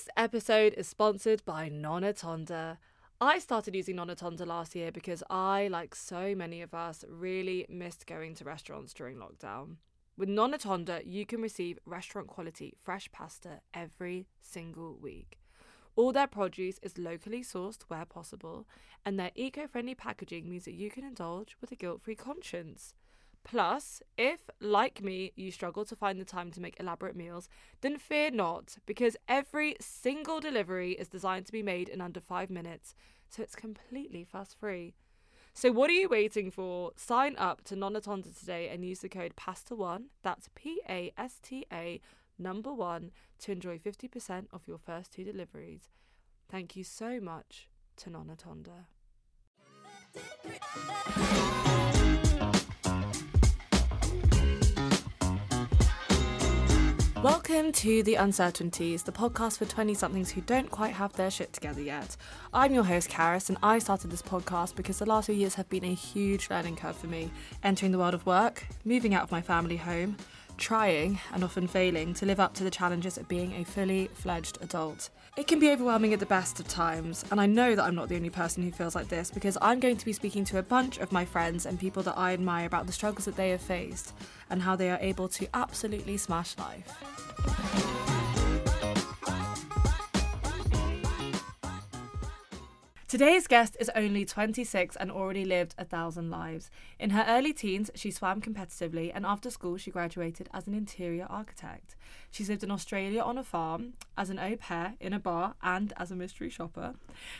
This episode is sponsored by Nonna Tonda. I started using Nonna Tonda last year because I, like so many of us, really missed going to restaurants during lockdown. With Nonna Tonda, you can receive restaurant quality fresh pasta every single week. All their produce is locally sourced where possible, and their eco friendly packaging means that you can indulge with a guilt free conscience. Plus, if, like me, you struggle to find the time to make elaborate meals, then fear not, because every single delivery is designed to be made in under five minutes, so it's completely fuss free. So, what are you waiting for? Sign up to Nonna Tonda today and use the code PASTA1, that's P A S T A number one, to enjoy 50% off your first two deliveries. Thank you so much to Nonna Tonda. Welcome to The Uncertainties, the podcast for 20 somethings who don't quite have their shit together yet. I'm your host, Karis, and I started this podcast because the last few years have been a huge learning curve for me. Entering the world of work, moving out of my family home, trying and often failing to live up to the challenges of being a fully fledged adult. It can be overwhelming at the best of times, and I know that I'm not the only person who feels like this because I'm going to be speaking to a bunch of my friends and people that I admire about the struggles that they have faced and how they are able to absolutely smash life. Today's guest is only 26 and already lived a thousand lives. In her early teens, she swam competitively, and after school, she graduated as an interior architect. She's lived in Australia on a farm, as an au pair in a bar, and as a mystery shopper.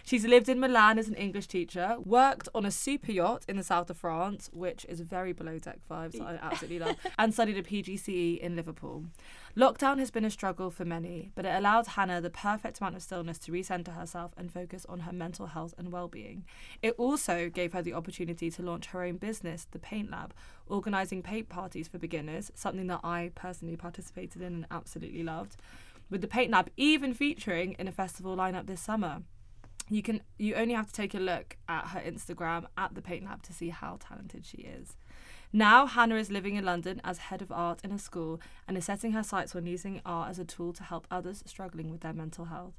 She's lived in Milan as an English teacher, worked on a super yacht in the south of France, which is very below deck vibes, I absolutely love, and studied a PGCE in Liverpool. Lockdown has been a struggle for many, but it allowed Hannah the perfect amount of stillness to recenter herself and focus on her mental health and well-being. It also gave her the opportunity to launch her own business, the Paint Lab, organising paint parties for beginners, something that I personally participated in and absolutely loved. With the Paint Lab even featuring in a festival lineup this summer. You can you only have to take a look at her Instagram at the Paint Lab to see how talented she is. Now, Hannah is living in London as head of art in a school and is setting her sights on using art as a tool to help others struggling with their mental health.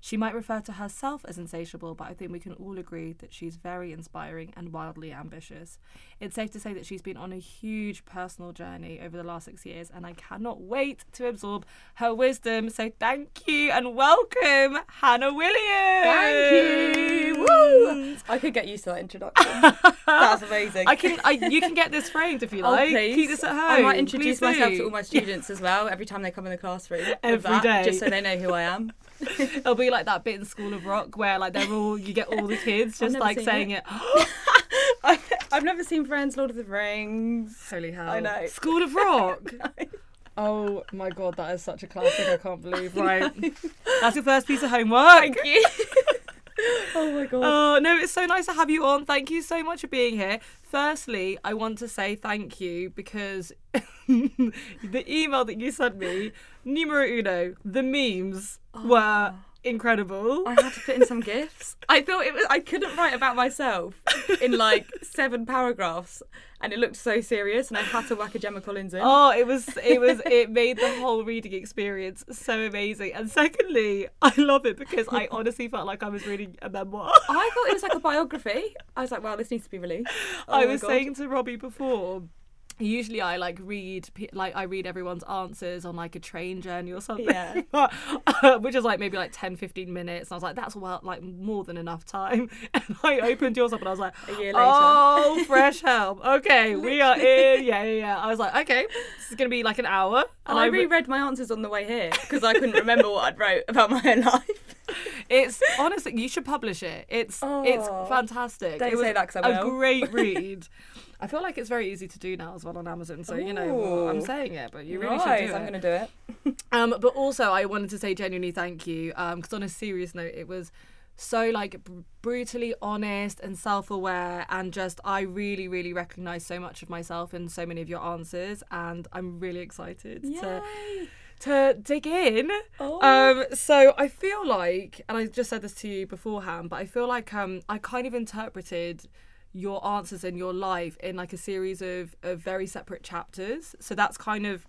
She might refer to herself as insatiable, but I think we can all agree that she's very inspiring and wildly ambitious. It's safe to say that she's been on a huge personal journey over the last six years, and I cannot wait to absorb her wisdom. So thank you and welcome, Hannah Williams. Thank you. Woo! I could get used to that introduction. That's amazing. I can. I, you can get this framed if you Oh, like. please. Keep this at home. I might introduce Please myself do. to all my students as well every time they come in the classroom. Every that, day. Just so they know who I am. It'll be like that bit in School of Rock where like they're all you get all the kids just like saying it. it. I've, I've never seen Friends, Lord of the Rings. Holy hell! I know. School of Rock. Oh my god, that is such a classic. I can't believe. Right, that's your first piece of homework. Thank you. oh my god. Oh no, it's so nice to have you on. Thank you so much for being here. Firstly, I want to say thank you because the email that you sent me, numero uno, the memes ah. were incredible. I had to put in some gifts. I thought it was. I couldn't write about myself in like seven paragraphs, and it looked so serious, and I had to whack a Gemma Collins in. Oh, it was it was it made the whole reading experience so amazing. And secondly, I love it because I honestly felt like I was reading a memoir. I thought it was like a biography. I was like, wow, this needs to be released. Oh I was God. saying to Robbie before. Usually, I like read like I read everyone's answers on like a train journey or something, Yeah. Uh, which is like maybe like 10, 15 minutes. And I was like, that's well like more than enough time. And I opened yours up and I was like, A year later. oh, fresh help. Okay, we are in. Yeah, yeah, yeah. I was like, okay, this is gonna be like an hour. And I re- reread my answers on the way here because I couldn't remember what I'd wrote about my own life. It's honestly, you should publish it. It's it's Oh. fantastic. Don't it was say that I a will. great read. I feel like it's very easy to do now as well on Amazon. So you know, well, I'm saying it, but you really Nice, should do I'm gonna do it. Um, but also, I wanted to say genuinely thank you. Um, because on a serious note, it was so like br- brutally honest and self-aware and just i really really recognize so much of myself in so many of your answers and i'm really excited to to dig in. Oh. Um, so I feel like, and I just said this to you beforehand, but I feel like um, I kind of interpreted your answers in your life in like a series of, of very separate chapters. So that's kind of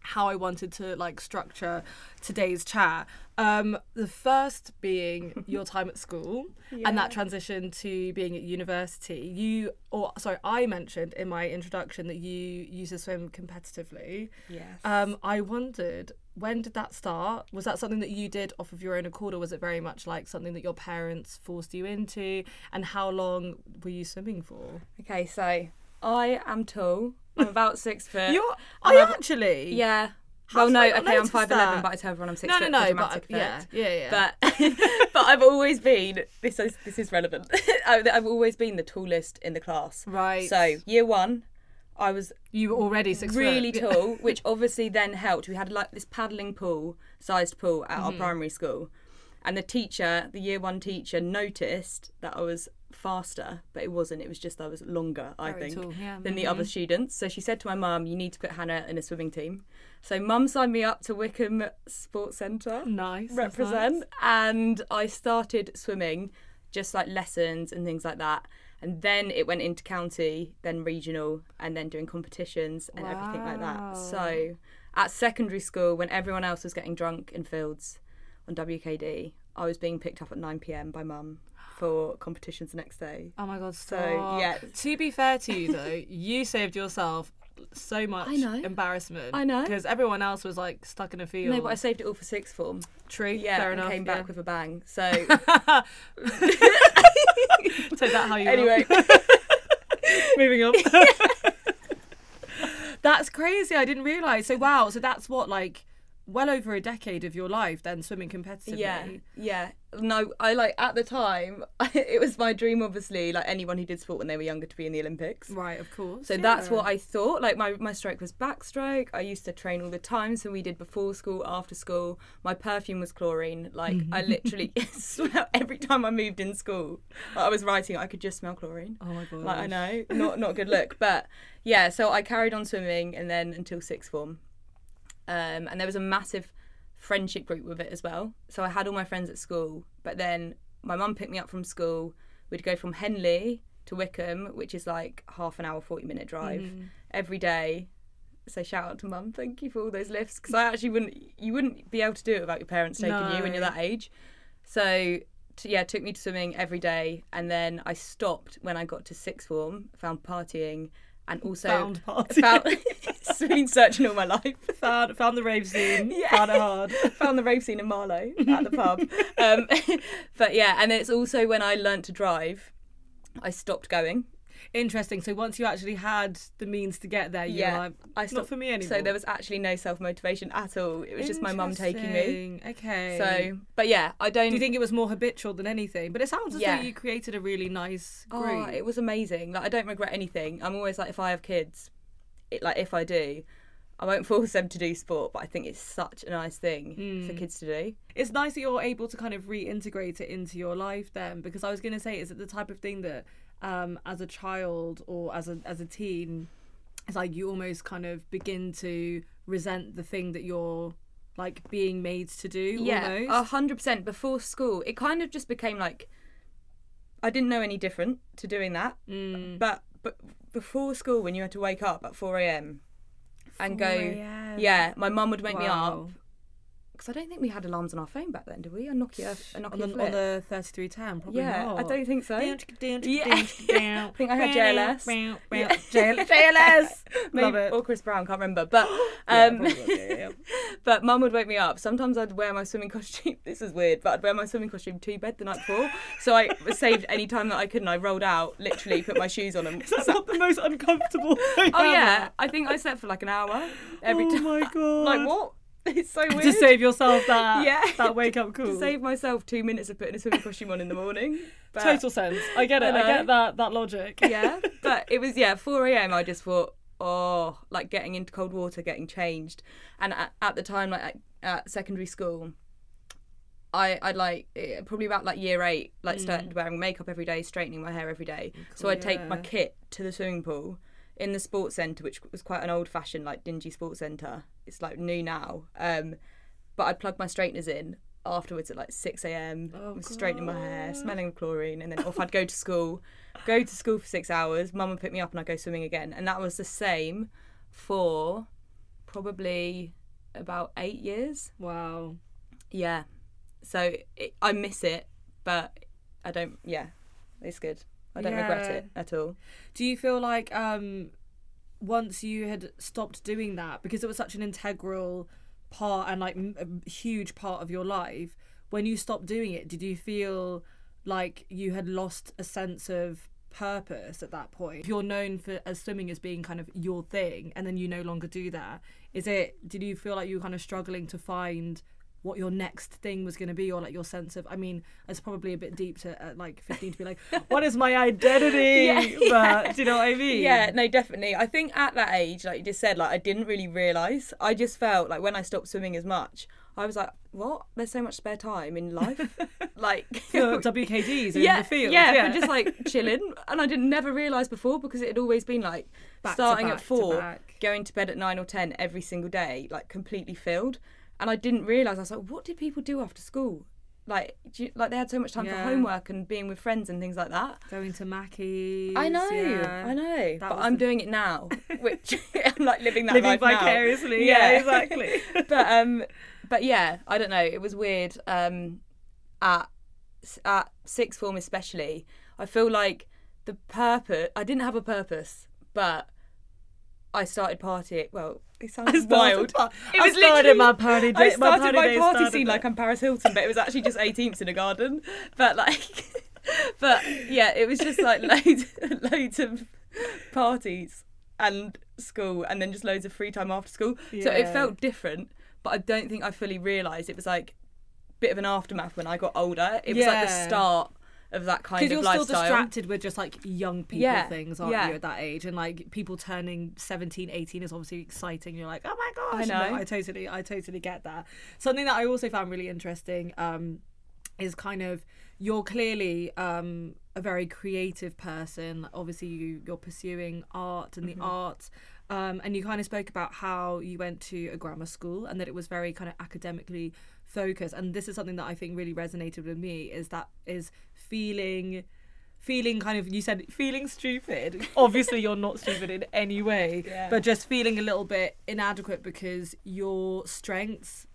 how I wanted to like structure today's chat. Um, the first being your time at school and that transition to being at university. You, or sorry, I mentioned in my introduction that you used to swim competitively. Yes. Um, I wondered when did that start? Was that something that you did off of your own accord, or was it very much like something that your parents forced you into? And how long were you swimming for? okay, so I am tall. I'm about six foot. You're, I actually, Yeah. How well, no, okay, I'm five eleven, but I tell everyone I'm six No, no, foot. no, for but yeah, yeah, yeah. But but I've always been this is this is relevant. I've always been the tallest in the class. right. So year one, I was you were already six really foot. tall, which obviously then helped. We had like this paddling pool, sized pool at Mm-hmm. our primary school, and the teacher, the year one teacher, noticed that I was faster, but it wasn't. It was just I was longer, I Very think, yeah. than the Mhm. other students. So she said to my mum, "You need to put Hannah in a swimming team." So mum signed me up to Wycombe Sports Centre Nice. represent nice. and I started swimming just like lessons and things like that and then it went into county then regional and then doing competitions and everything like that so at secondary school when everyone else was getting drunk in fields on WKD I was being picked up at 9pm by mum for competitions the next day Oh my god. So, yeah. To be fair to you though, you saved yourself so much I know. embarrassment. I know. because everyone else was like stuck in a field. no but I saved it all for sixth form True. yeah Fair and enough. came yeah. back with a bang so Take that how you anyway. Moving on. that's crazy. I didn't realize. So wow. So that's what like well over a decade of your life then swimming competitively. Yeah, yeah. No, I like at the time it was my dream. Obviously, like anyone who did sport when they were younger, to be in the Olympics. Right. Of course. So that's what I thought. Like my my stroke was backstroke. I used to train all the time. So we did before school, after school. My perfume was chlorine. Like I mm-hmm. literally smelled every time I moved in school. Like, I was writing, I could just smell chlorine. Oh my god. Like I know, not not good look, but yeah. So I carried on swimming, and then until sixth form, um, and there was a massive friendship group with it as well. So I had all my friends at school, but then my mum picked me up from school. We'd go from Henley to Wycombe, which is like half an hour, forty minute drive Mhm. every day. So shout out to mum, thank you for all those lifts because I actually wouldn't, you wouldn't be able to do it without your parents taking you when you're that age. So t- yeah, took me to swimming every day, and then I stopped when I got to sixth form, found partying, and also Found party. found it's been searching all my life. found found the rave scene. Yeah. Found it hard. found the rave scene in Marlow at the pub. Um, but yeah, and it's also when I learnt to drive, I stopped going. Interesting. So once you actually had the means to get there, you Yeah, like, I it's stopped. not for me anymore. So there was actually no self motivation at all. It was just my mum taking me. Okay. So, but yeah, I don't. do you think it was more habitual than anything? But it sounds as Yeah. though you created a really nice Oh, it was amazing. Like I don't regret anything. I'm always like, if I have kids, it, like if I do, I won't force them to do sport. But I think it's such a nice thing for Mm. kids to do. it's nice that you're able to kind of reintegrate it into your life then because I was going to say is it the type of thing that um, as a child or as a as a teen it's like you almost kind of begin to resent the thing that you're like being made to do Yeah, almost a hundred percent. Before school, it kind of just became like I didn't know any different to doing that. Mm. But but before school, when you had to wake up at four a.m. and go, yeah, my mum would wake me up Wow. Because I don't think we had alarms on our phone back then, did we? A Nokia, a Nokia on the, flip. on the 3310 probably yeah, not I don't think so. Yeah. I think I had JLS. Yeah. JLS. Maybe, Love it. or Chris Brown, can't remember. But um, yeah, but mum would wake me up. Sometimes I'd wear my swimming costume. This is weird, but I'd wear my swimming costume to bed the night before. So I saved any time that I could, and I rolled out, literally put my shoes on, and That's not the most uncomfortable thing oh yeah, I think I slept for like an hour every oh time. my god. Like what? It's so weird. To save yourself that Yeah. that wake up call. to save myself two minutes of putting a swimming costume on in the morning. But, Total sense. I get it. I I, get that that logic. yeah, but it was yeah 4 a.m. I just thought oh like getting into cold water, getting changed, and at, at the time like at, at secondary school. I, I'd like eh, probably about like year eight, like started wearing makeup every day, straightening my hair every day. so I'd take my kit to the swimming pool in the sports centre, which was quite an old fashioned, like dingy sports centre. It's like new now. Um, but I'd plug my straighteners in afterwards at like 6 a.m. Oh, straightening my hair, smelling of chlorine, and then off I'd go to school. Go to school for six hours. Mum would pick me up, and I'd go swimming again. And that was the same for probably about eight years. Wow. Yeah, So it, I miss it, but I don't. Yeah, it's good. I don't regret it at all. Do you feel like um, once you had stopped doing that because it was such an integral part and like a huge part of your life, when you stopped doing it, did you feel like you had lost a sense of purpose at that point? If you're known for as swimming as being kind of your thing, and then you no longer do that, is it? Did you feel like you were kind of struggling to find? What your next thing was going to be or like your sense of i mean it's probably a bit deep to at like 15 to be like what is my identity Yeah, but do you know what i mean Yeah, no, definitely. I think at that age, like you just said, like I didn't really realise. I just felt like when I stopped swimming as much, I was like, what? There's so much spare time in life. like for WKDs in yeah, the field. yeah, for just like chilling. And I didn't never realise before because it had always been like Back starting back at four, going to bed at nine or ten every single day, like completely filled. And I didn't realise. I was like, what did people do after school? Like, do you, like they had so much time Yeah. for homework and being with friends and things like that. going to Mackey's. I know, yeah. I know, That but I'm the- doing it now, which I'm like living that Living life now. vicariously, yeah, exactly. but um, but yeah, I don't know. It was weird. Um, at at sixth form especially, I feel like the purpose. I didn't have a purpose, but I started partying. Well, it sounds I wild. par- It I was started my party day- I my started party my party scene there. like I'm Paris Hilton, but it was actually just 18ths in a garden. But like, but yeah, it was just like loads, loads of parties and school, and then just loads of free time after school. So it felt different, but I don't think I fully realised it was like a bit of an aftermath when I got older. It was like the start of that kind Because of you're still distracted with just like young people Yeah, things, aren't yeah. you, at that age? And like people turning 17, 18 is obviously exciting. You're like, oh my gosh. I know. No, I totally, I totally get that. Something that I also found really interesting um, is kind of you're clearly um, a very creative person. Obviously, you, you're pursuing art and the arts. Um, and you kind of spoke about how you went to a grammar school and that it was very kind of academically focused. And this is something that I think really resonated with me is that is feeling feeling kind of you said feeling stupid obviously you're not stupid in any way Yeah. but just feeling a little bit inadequate because your strengths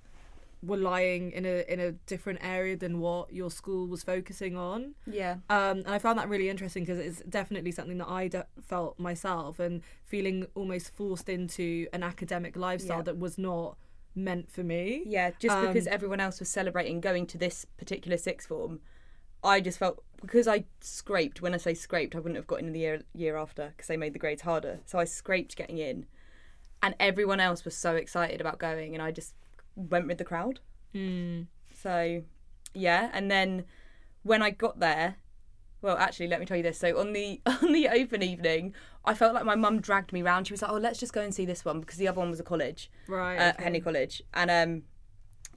were lying in a in a different area than what your school was focusing on yeah, um, and I found that really interesting because it's definitely something that I de- felt myself and feeling almost forced into an academic lifestyle Yeah. that was not meant for me. Yeah, just Um, because everyone else was celebrating going to this particular sixth form, I just felt because I scraped. When I say scraped, I wouldn't have got in the year year after because they made the grades harder. So I scraped getting in, and everyone else was so excited about going, and I just went with the crowd. Mm. So, yeah, and then when I got there, well, actually, let me tell you this. So on the on the open evening, I felt like my mum dragged me round. She was like, "Oh, let's just go and see this one," because the other one was a college Right. uh, okay. Henley College, and um,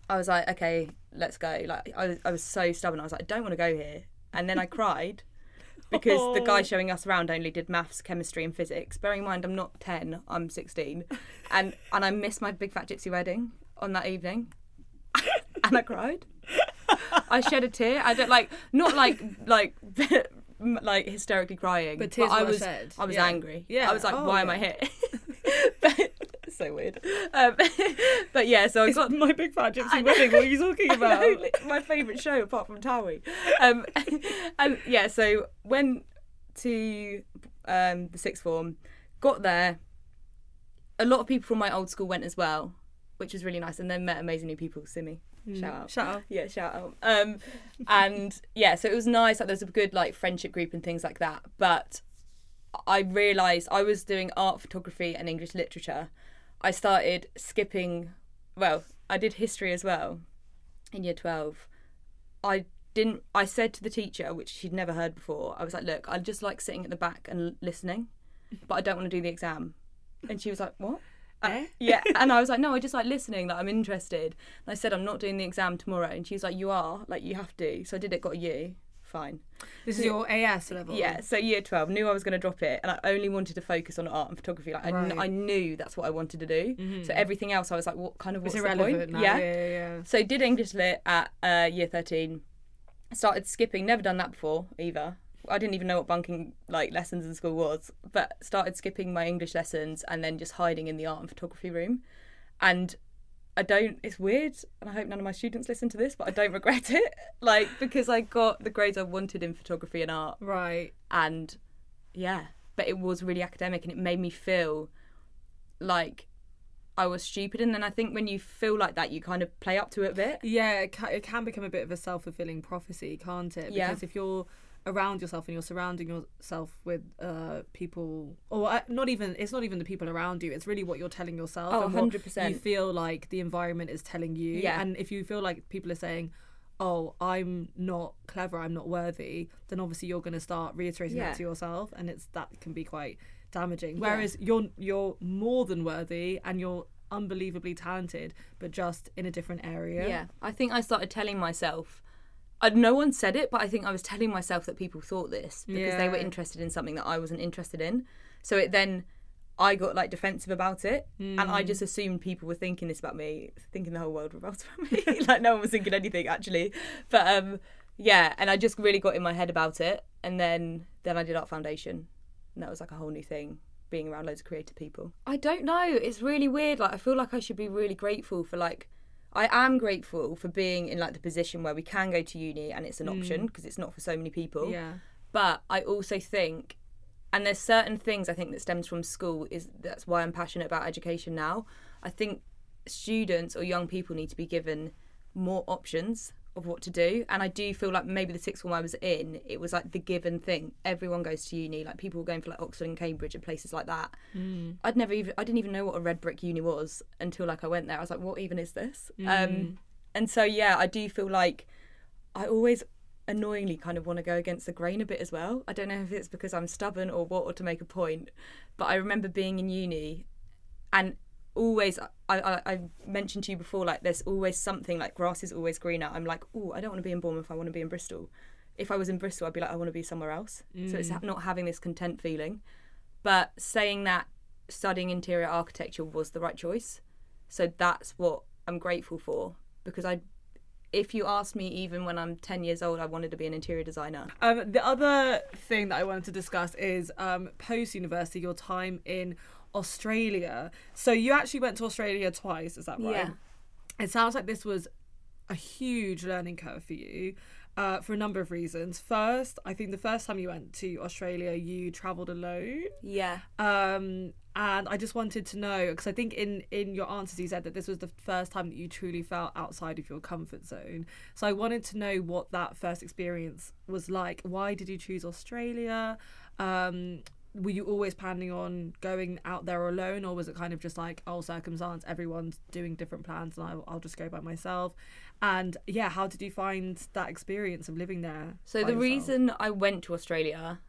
I was like, okay, let's go. Like, I was, I was so stubborn. I was like, I don't want to go here, and then I cried because the guy Oh. showing us around only did maths, chemistry, and physics. Bearing in mind, I'm not ten, I'm sixteen, and and I missed my big fat gypsy wedding on that evening, and I cried. I shed a tear. I don't like not like like. like hysterically crying, But tears I were was shed. I was Yeah. angry. Yeah. I was like, Oh, why am I here? but, so weird. Um, but yeah, so I got my big fat gypsy wedding. What are you talking about? know, my favourite show apart from Towie. Um, and yeah, so went to um, the sixth form, got there. A lot of people from my old school went as well, which was really nice, and then met amazing new people. Simi, shout out. Shout out. Yeah, shout out. Um, and yeah, so it was nice. Like, there's a good like friendship group and things like that. But I realised I was doing art, photography, and English literature. I started skipping. Well, I did history as well in year twelve. I didn't. I said to the teacher, which she'd never heard before. I was like, "Look, I just like sitting at the back and listening, but I don't want to do the exam." And she was like, "What?" Uh, yeah, and I was like, no, I just like listening. Like I'm interested. And I said, I'm not doing the exam tomorrow. And she was like, you are. Like you have to. So I did it. Got a U. Fine. This is your AS level. Yeah. So year twelve, knew I was going to drop it, and I only wanted to focus on art and photography. Like I, kn- Mm-hmm. I knew that's what I wanted to do. So everything else, I was like, what kind of It's what's the point? now. Yeah. Yeah, yeah, yeah. So did English lit at uh, year thirteen. Started skipping. Never done that before either. I didn't even know what bunking like lessons in school was, but started skipping my English lessons and then just hiding in the art and photography room. And I don't. It's weird, and I hope none of my students listen to this, but I don't regret it. Like because I got the grades I wanted in photography and art, Right. and yeah, but it was really academic, and it made me feel like I was stupid. And then I think when you feel like that, you kind of play up to it a bit. Yeah, it can, it can become a bit of a self fulfilling prophecy, can't it? Yeah. Because if you're around yourself and you're surrounding yourself with uh, people, or uh, not even, it's not even the people around you, it's really what you're telling yourself. Oh, and 100%. You feel like the environment is telling you. Yeah. And if you feel like people are saying, oh, I'm not clever, I'm not worthy, then obviously you're going to start reiterating Yeah. that to yourself, and it's that can be quite damaging. Whereas you're you're more than worthy and you're unbelievably talented, but just in a different area. Yeah, I think I started telling myself. Uh, no one said it, but I think I was telling myself that people thought this because they were interested in something that I wasn't interested in. So it then, I got like defensive about it, and I Mm. just assumed people were thinking this about me, thinking the whole world revolves around me. like no one was thinking anything actually, but um, yeah, and I just really got in my head about it, and then then I did art foundation, and that was like a whole new thing. Being around loads of creative people. I don't know. It's really weird. Like I feel like I should be really grateful for like I am grateful for being in like the position where we can go to uni and it's an mm. option because it's not for so many people. Yeah. But I also think, and there's certain things I think that stems from school is that's why I'm passionate about education now. I think students or young people need to be given more options of what to do, and I do feel like maybe the sixth form I was in, it was like the given thing. Everyone goes to uni, like people were going for like Oxford and Cambridge and places like that. I'd never even I didn't even know what a red brick uni was until like I went there. I was like, what even is this? Um, and so yeah, I do feel like I always annoyingly kind of want to go against the grain a bit as well. I don't know if it's because I'm stubborn or what, or to make a point, but I remember being in uni and always I, I, I mentioned to you before like there's always something like grass is always greener. I'm like oh i don't want to be in bournemouth i want to be in bristol. If i was in bristol i'd be like i want to be somewhere else. So it's not having this content feeling. But saying that studying interior architecture was the right choice. So that's what i'm grateful for because i if you asked me even when i'm 10 years old i wanted to be an interior designer. Um, the other thing that I wanted to discuss is um, post university, your time in Australia. So you actually went to Australia twice, is that right? Yeah. It sounds like this was a huge learning curve for you. Uh, for a number of reasons. First, I think the first time you went to Australia, you travelled alone. yeah Um, and I just wanted to know because I think in in your answers you said that this was the first time that you truly felt outside of your comfort zone. So I wanted to know what that first experience was like. Why did you choose Australia? Um, were you always planning on going out there alone, or was it kind of just like, oh, circumstance, everyone's doing different plans, and I'll, I'll just go by myself? And yeah, how did you find that experience of living there? So the yourself? reason I went to Australia,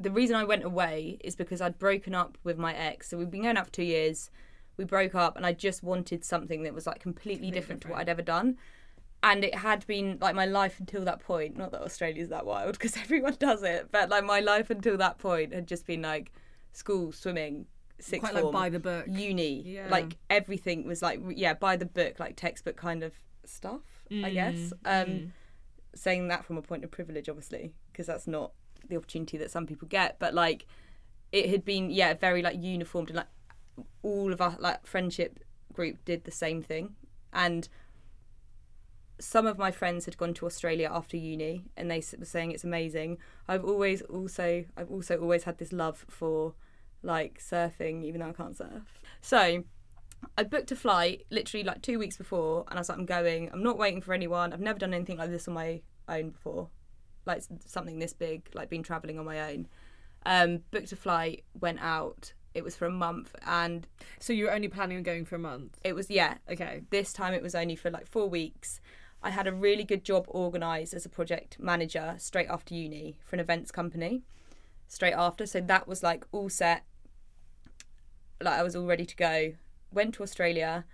the reason I went away is because I'd broken up with my ex. So we've been going out for two years. We broke up, and I just wanted something that was like completely different to what I'd ever done. And it had been like my life until that point. Not that Australia's that wild, because everyone does it. But like my life until that point had just been like school, swimming, sixth quite like form, by the book. uni. Yeah. Like everything was like yeah, by the book, like textbook kind of stuff. I guess. Um, saying that from a point of privilege, obviously, because that's not the opportunity that some people get. But like, it had been yeah, very like uniformed, and like all of our like friendship group did the same thing, and some of my friends had gone to Australia after uni, and they were saying it's amazing. I've always also I've also always had this love for like surfing, even though I can't surf. So I booked a flight literally like two weeks before, and I was like, I'm going. I'm not waiting for anyone. I've never done anything like this on my own before, like something this big, like been traveling on my own. Um, booked a flight, went out. It was for a month, and So you were only planning on going for a month. it was yeah. Okay. This time it was only for like four weeks. I had a really good job organised as a project manager straight after uni for an events company. Straight after, so that was like all set. Like I was all ready to go. Went to Australia.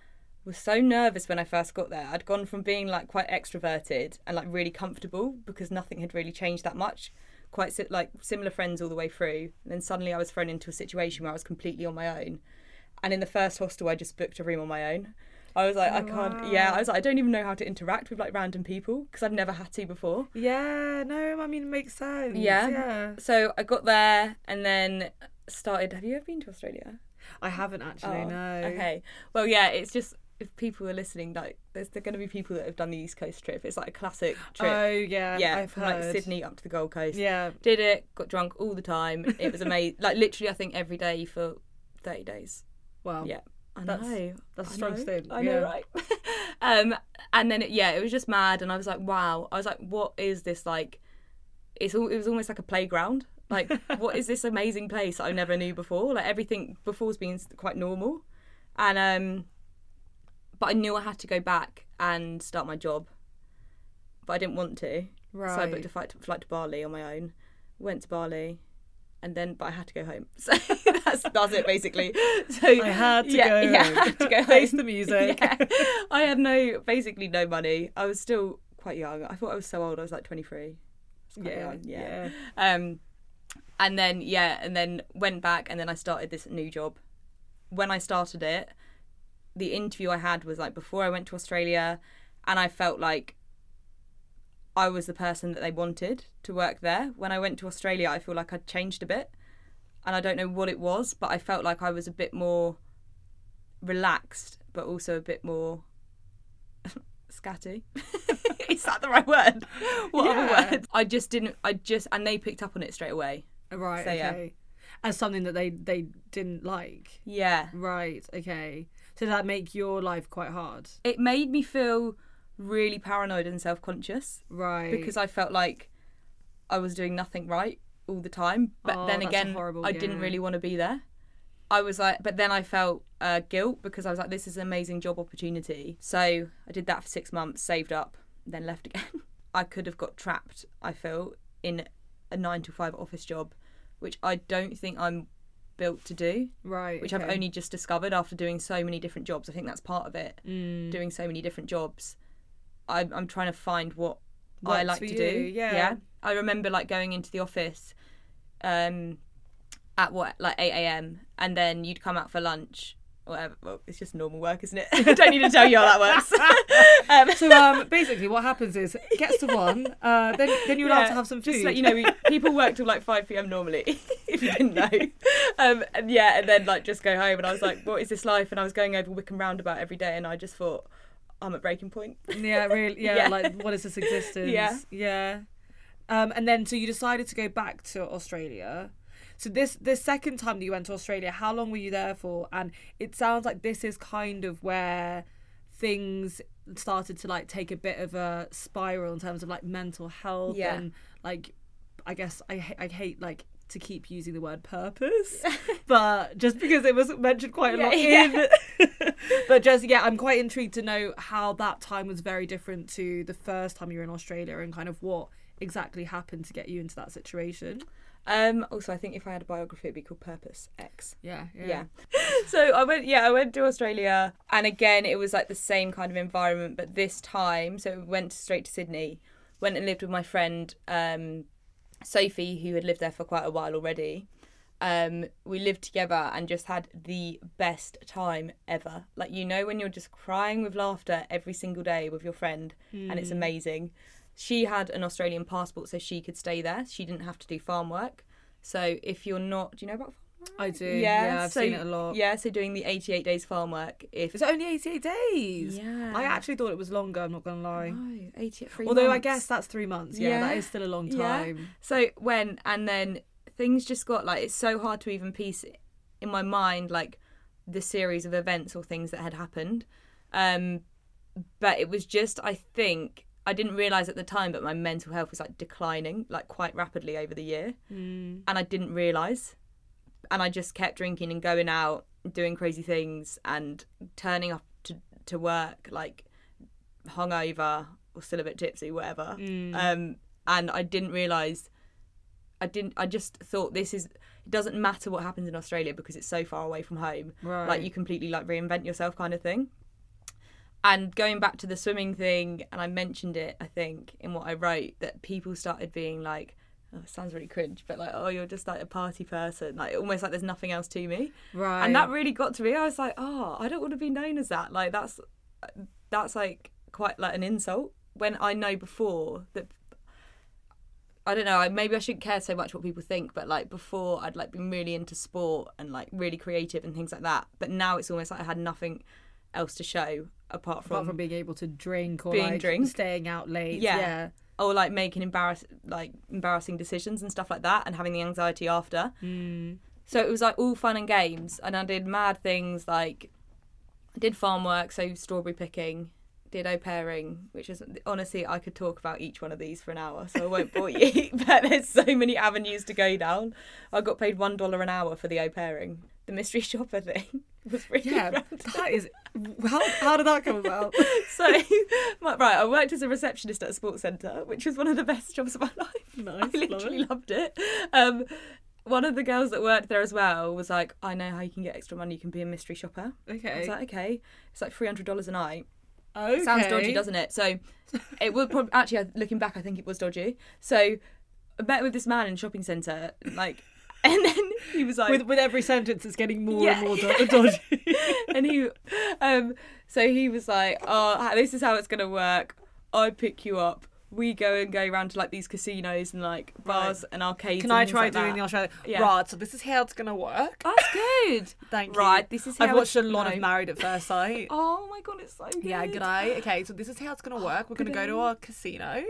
Was so nervous when I first got there. I'd gone from being like quite extroverted and like really comfortable because nothing had really changed that much. Quite like similar friends all the way through. And then suddenly I was thrown into a situation where I was completely on my own. And in the first hostel, I just booked a room on my own. I was like, I oh, can't. Yeah, I was like, I don't even know how to interact with like random people because I've never had to before. Yeah, no, I mean, it makes sense. Yeah. Yeah. So I got there and then started. Have you ever been to Australia? I haven't actually, Oh, no. Okay. Well, yeah, it's just if people are listening, like there's there going to be people that have done the East Coast trip. It's like a classic trip. Oh yeah, yeah, I've from heard. like Sydney up to the Gold Coast. Yeah, Did it, got drunk all the time. It was amazing. like literally, I think every day for thirty days. Wow. Yeah, I That's- know. that's a strong stint, I know, right? um, and then it, yeah, it was just mad, and I was like, wow. I was like, what is this like? It's all. It was almost like a playground. Like, what is this amazing place that I never knew before? Like everything before's been quite normal, and um, but I knew I had to go back and start my job, but I didn't want to. right. So I booked a flight to, flight to Bali on my own. Went to Bali, and then but I had to go home. So that's that's it basically. So I had to yeah, go Yeah. I had to go Face home. the music. Yeah. I had no basically no money. I was still quite young. I thought I was so old. I was like twenty three. yeah, yeah, Um, and then yeah, and then went back, and then I started this new job. When I started it, the interview I had was like before I went to Australia, and I felt like I was the person that they wanted to work there. When I went to Australia, I feel like I'd changed a bit, and I don't know what it was, but I felt like I was a bit more relaxed, but also a bit more scatty. Is that the right word? What Yeah. other word? I just didn't. I just and they picked up on it straight away. Oh, right. So, yeah. okay. As something that they they didn't like. Yeah, Right. Okay. So did that make your life quite hard? it made me feel really paranoid and self conscious Right. because I felt like I was doing nothing right all the time. But Oh, then again, horrible- I didn't really want to be there. I was like, but then I felt uh, guilt because I was like, this is an amazing job opportunity. So I did that for six months, saved up, then left again. I could have got trapped, I feel, in a nine to five office job, which I don't think I'm built to do, right. which okay. I've only just discovered after doing so many different jobs. I think that's part of it Mm. doing so many different jobs, I'm, I'm trying to find what I like to you, do. yeah. yeah. I remember like going into the office, um, at what like eight a.m. and then you'd come out for lunch. Whatever. Well, it's just normal work, isn't it? I don't need to tell you how that works. um, So um, basically, what happens is it gets to one, uh, then then you're allowed yeah, to have some food. Just let you know, we, people work till like five p.m. normally, if you didn't know. Um, and yeah, and then like just go home, and I was like, "What is this life?" And I was going over Wycombe Roundabout every day, and I just thought, "I'm at breaking point." yeah, really. Yeah, Yeah. like what is this existence? Yeah. yeah. Um, and then so you decided to go back to Australia. So this this second time that you went to Australia, how long were you there for? And it sounds like this is kind of where things started to like take a bit of a spiral in terms of like mental health Yeah. and like I guess I I hate like to keep using the word purpose, but just because it was mentioned quite a lot Yeah, in. but just yeah, I'm quite intrigued to know how that time was very different to the first time you were in Australia and kind of what exactly happened to get you into that situation. Um, also, I think if I had a biography, it'd be called Purpose X. Yeah, Yeah. so I went, yeah, I went to Australia, and again, it was like the same kind of environment, but this time, so we went straight to Sydney, went and lived with my friend um, Sophie, who had lived there for quite a while already. Um, we lived together and just had the best time ever. Like you know, when you're just crying with laughter every single day with your friend, and it's amazing. She had an Australian passport, so she could stay there. She didn't have to do farm work. So if you're not, do you know about farm? I do. Yeah, I've so- seen it a lot. Yeah, so doing the 88 days farm work. If Is it only 88 days? Yeah. I actually thought it was longer, I'm not going to lie. no, 88 three Although I guess that's three months. Yeah, Yeah. that is still a long Yeah. time. So when and then things just got like it's so hard to even piece in my mind like the series of events or things that had happened. Um, but it was just I think I didn't realize at the time, but my mental health was like declining like quite rapidly over the year, Mm. and I didn't realize. And I just kept drinking and going out, doing crazy things, and turning up to to work like hungover or still a bit tipsy, whatever. Mm. Um, and I didn't realize. I didn't. I just thought this is. It doesn't matter what happens in Australia because it's so far away from home. Right. Like you completely like reinvent yourself, kind of thing. And going back to the swimming thing, and I mentioned it, I think, in what I wrote, that people started being like, oh, it sounds really cringe, but like, oh, you're just like a party person, like almost like there's nothing else to me. Right. And that really got to me. I was like, oh, I don't want to be known as that. Like that's that's like quite like an insult when I know before that. I don't know. I- Maybe I shouldn't care so much what people think, but like before, I'd like been really into sport and like really creative and things like that. But now it's almost like I had nothing else to show apart from, Apart from being able to drink or Being like drink. staying out late. Yeah. Yeah. Or like making embarrass like embarrassing decisions and stuff like that and having the anxiety after. Mm. So it was like all fun and games, and I did mad things like I did farm work, so strawberry picking, did au pairing, which is honestly I could talk about each one of these for an hour, so I won't bore you. But there's so many avenues to go down. I got paid one dollar an hour for the au pairing. The mystery shopper thing was really Yeah, random. that is. How, how did that come about? So, my- right, I worked as a receptionist at a sports centre, which was one of the best jobs of my life. Nice, I love literally it. loved it. Um, one of the girls that worked there as well was like, I know how you can get extra money. You can be a mystery shopper. I Okay. was like, okay. It's like three hundred dollars a night. okay. Sounds dodgy, doesn't it? So, it would probably actually looking back, I think it was dodgy. So, I met with this man in shopping centre, like, and then he was like, With, with every sentence, it's getting more Yeah. and more do- dodgy. and he um so he was like oh this is how it's gonna work i pick you up we go and go around to like these casinos and like bars and arcades Can and I try like doing that. the Australia? Yeah. Right, so this is how it's gonna work. that's good Thank you. right this is how I've watched a lot no. of Married at First Sight. oh my god it's so good Yeah, good eye. Okay, so this is how it's gonna work. We're gonna go to our casino,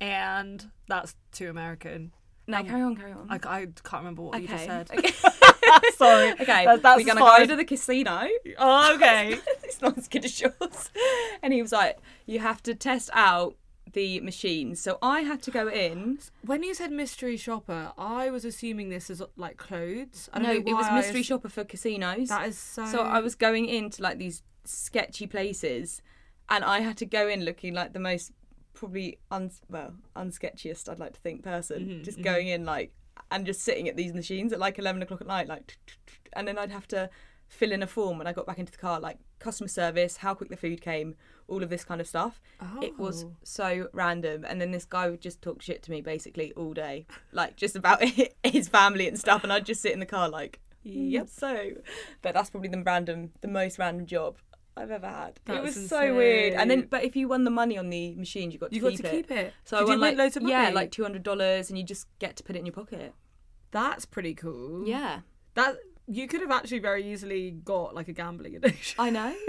and that's too American. No um, carry on carry on I, I can't remember what you just said. okay Sorry. okay That- that's we're gonna fine. go to the casino Oh, okay. it's not as good as yours and he was like you have to test out the machines so i had to go in when you said mystery shopper, I was assuming this is like clothes. I don't no know it was mystery ass- shopper for casinos That is so. So I was going into like these sketchy places, and I had to go in looking like the most probably un well unsketchiest I'd like to think person. Mhm, just mhm. going in like and just sitting at these machines at like eleven o'clock at night, like, and then I'd have to fill in a form when I got back into the car, like customer service, how quick the food came, all of this kind of stuff. It was Oh. so random, and then this guy would just talk shit to me basically all day, like just about his family and stuff, and I'd just sit in the car like, Yep. So, but that's probably the random, the most random job I've ever had. it That's was so weird. And then, but if you won the money on the machines, you got to You got to it. keep it. So Did I won like loads of money? yeah, like two hundred dollars, and you just get to put it in your pocket. That's pretty cool. Yeah, That you could have actually very easily got like a gambling addiction. I know.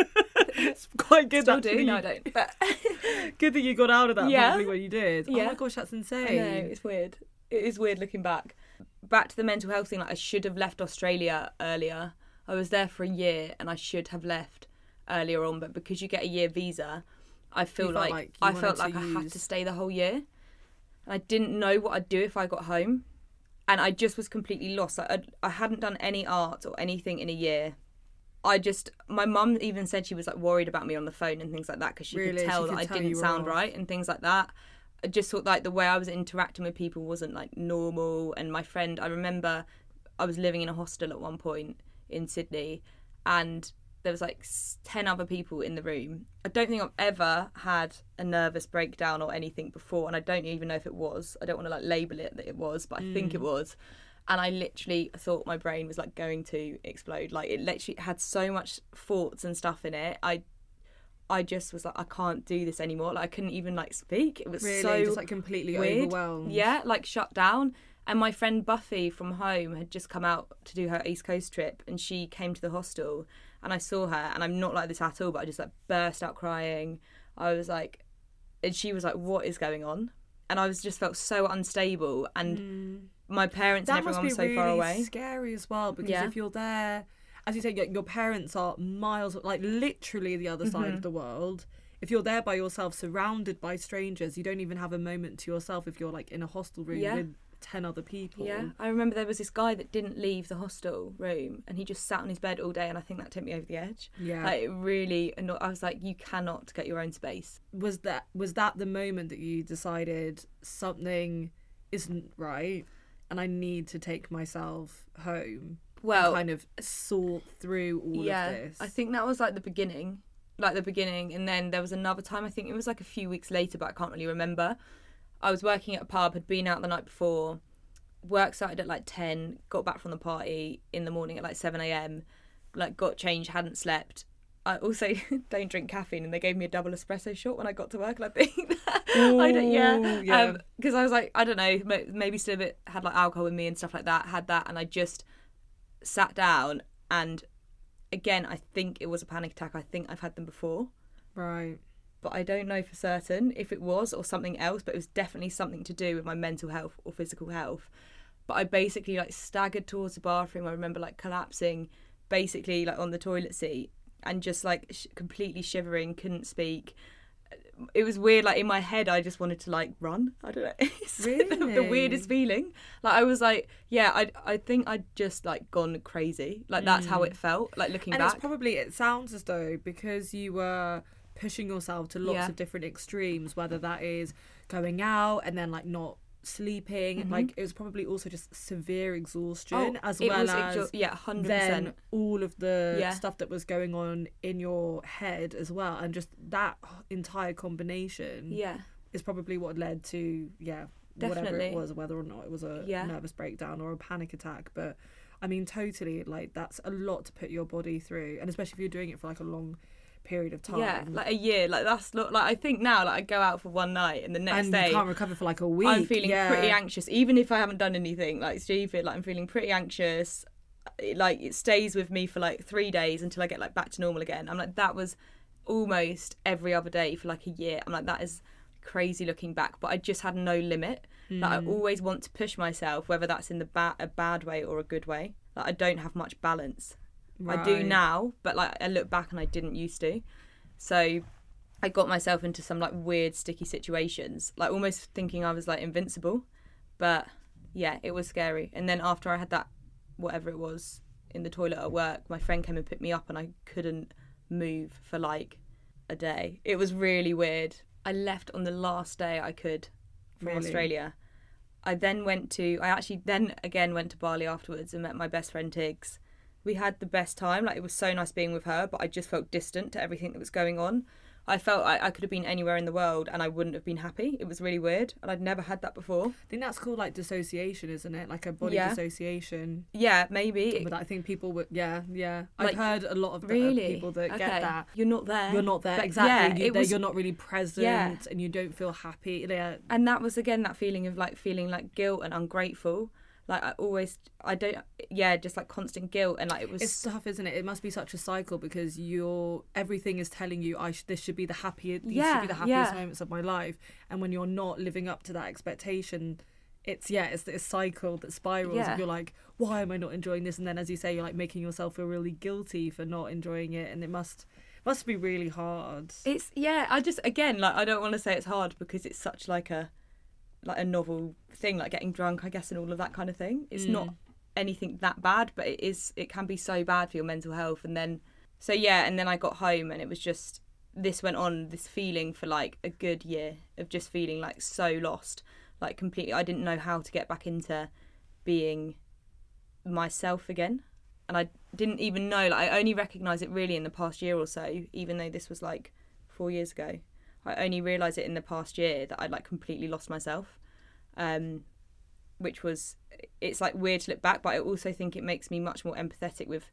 it's quite good. Still do. No, I don't. But Good that you got out of that Yeah. probably when you did. Oh my gosh, that's insane. I know it's weird. It is weird looking back. Back to the mental health thing. Like I should have left Australia earlier. I was there for a year, and I should have left earlier on. But because you get a year visa, I feel like, like I felt like to I had to stay the whole year. And I didn't know what I'd do if I got home, and I just was completely lost. Like, I'd, I hadn't done any art or anything in a year. I just, my mum even said she was like worried about me on the phone and things like that because she Really? could tell She that could I tell you didn't sound off. right and things like that. I just thought like the way I was interacting with people wasn't like normal. And my friend, I remember I was living in a hostel at one point in Sydney, and there was like ten other people in the room. I don't think I've ever had a nervous breakdown or anything before, and I don't even know if it was. I don't want to like label it that it was, but I think it mm. was. And I literally thought my brain was like going to explode. Like it literally had so much thoughts and stuff in it. I I just was like, I can't do this anymore. Like I couldn't even like speak. It was Really, so just like completely weird. overwhelmed. Yeah, like shut down. And my friend Buffy from home had just come out to do her East Coast trip, and she came to the hostel, and I saw her, and I'm not like this at all, but I just like burst out crying. I was like, and she was like, "What is going on?" And I was just felt so unstable, and my parents Mm. that and must everyone be was so really far away. scary as well because Yeah. if you're there, as you say, your, your parents are miles, like literally the other side Mm-hmm. of the world. If you're there by yourself, surrounded by strangers, you don't even have a moment to yourself. If you're like in a hostel room Yeah. with ten other people, Yeah, I remember there was this guy that didn't leave the hostel room, and he just sat on his bed all day, and I think that took me over the edge. yeah. Like it really, anno- I was like, you cannot get your own space. was that was that the moment that you decided something isn't right, and I need to take myself home? Well, kind of sort through all yeah, of this. I think that was like the beginning, like the beginning, and then there was another time. I think it was like a few weeks later, but I can't really remember. I was working at a pub, had been out the night before. Work started at like ten. Got back from the party in the morning at like seven a.m. Like got changed, hadn't slept. I also don't drink caffeine, and they gave me a double espresso shot when I got to work. And I think, I don't, yeah, Ooh, yeah. Um, because I was like, I don't know, maybe still a bit had like alcohol with me and stuff like that. Had that, and I just sat down and again, I think it was a panic attack. I think I've had them before, Right. But I don't know for certain if it was or something else. But it was definitely something to do with my mental health or physical health. But I basically like staggered towards the bathroom. I remember like collapsing, basically like on the toilet seat and just like sh- completely shivering, couldn't speak. It was weird. Like in my head, I just wanted to like run. I don't know. It's the, the weirdest feeling. Like I was like, yeah, I I think I'd just like gone crazy. Like that's how it felt. Like looking Mm. And back. it's probably it sounds as though because you were pushing yourself to lots Yeah. of different extremes, whether that is going out and then like not sleeping, like it was probably also just severe exhaustion as Mm-hmm. Oh, it well as exha- yeah, 100%. then all of the Yeah. stuff that was going on in your head as well, and just that entire combination Yeah, is probably what led to yeah whatever it was, whether or not it was a Yeah. nervous breakdown or a panic attack. But I mean, totally like that's a lot to put your body through, and especially if you're doing it for like a long period of time. yeah, like a year. Like that's not like I think now. Like I go out for one night and the next and day you can't recover for like a week. I'm feeling yeah. pretty anxious, even if I haven't done anything like stupid. Like I'm feeling pretty anxious. It, like it stays with me for like three days until I get like back to normal again. I'm like that was almost every other day for like a year. I'm like that is crazy looking back, but I just had no limit. Like I hmm. always want to push myself, whether that's in the ba- a bad way or a good way. Like I don't have much balance. I do now, but like I look back and I didn't used to. So I got myself into some like weird sticky situations, like almost thinking I was like invincible. But yeah, it was scary. And then after I had that whatever it was in the toilet at work, my friend came and picked me up and I couldn't move for like a day. It was really weird. I left on the last day I could from Really? Australia. I then went to I actually then again went to Bali afterwards and met my best friend Tiggs. We had the best time. Like it was so nice being with her, but I just felt distant to everything that was going on. I felt I, I could have been anywhere in the world and I wouldn't have been happy. It was really weird, and I'd never had that before. I think that's called like dissociation, isn't it? Like a body Yeah. dissociation. Yeah, maybe. But I think people would, yeah, yeah. I've heard a lot of uh, really people that okay. get that. You're not there. You're not there But exactly. Yeah, you, was, you're not really present, Yeah. and you don't feel happy. Yeah, and that was again that feeling of like feeling like guilt and ungrateful like i always i don't yeah just like constant guilt and like it was it's tough, isn't it? It must be such a cycle because you're everything is telling you I sh- this should be the happiest. These should be the happiest yeah. moments of my life, and when you're not living up to that expectation. It's yeah, it's this cycle that spirals. Yeah. And you're like, why am I not enjoying this? And then, as you say, you're like making yourself feel really guilty for not enjoying it, and it must must be really hard. it's yeah i just again like i don't want to say it's hard because it's such like a like a novel thing like getting drunk i guess and all of that kind of thing. It's not mm. anything that bad but it is it can be so bad for your mental health. And then so yeah and then i got home and it was just this went on this feeling for like a good year of just feeling like so lost like completely i didn't know how to get back into being myself again. And i didn't even know like i only recognized it really in the past year or so even though this was like four years ago i only realized it in the past year that i'd like completely lost myself um which was it's like weird to look back but i also think it makes me much more empathetic with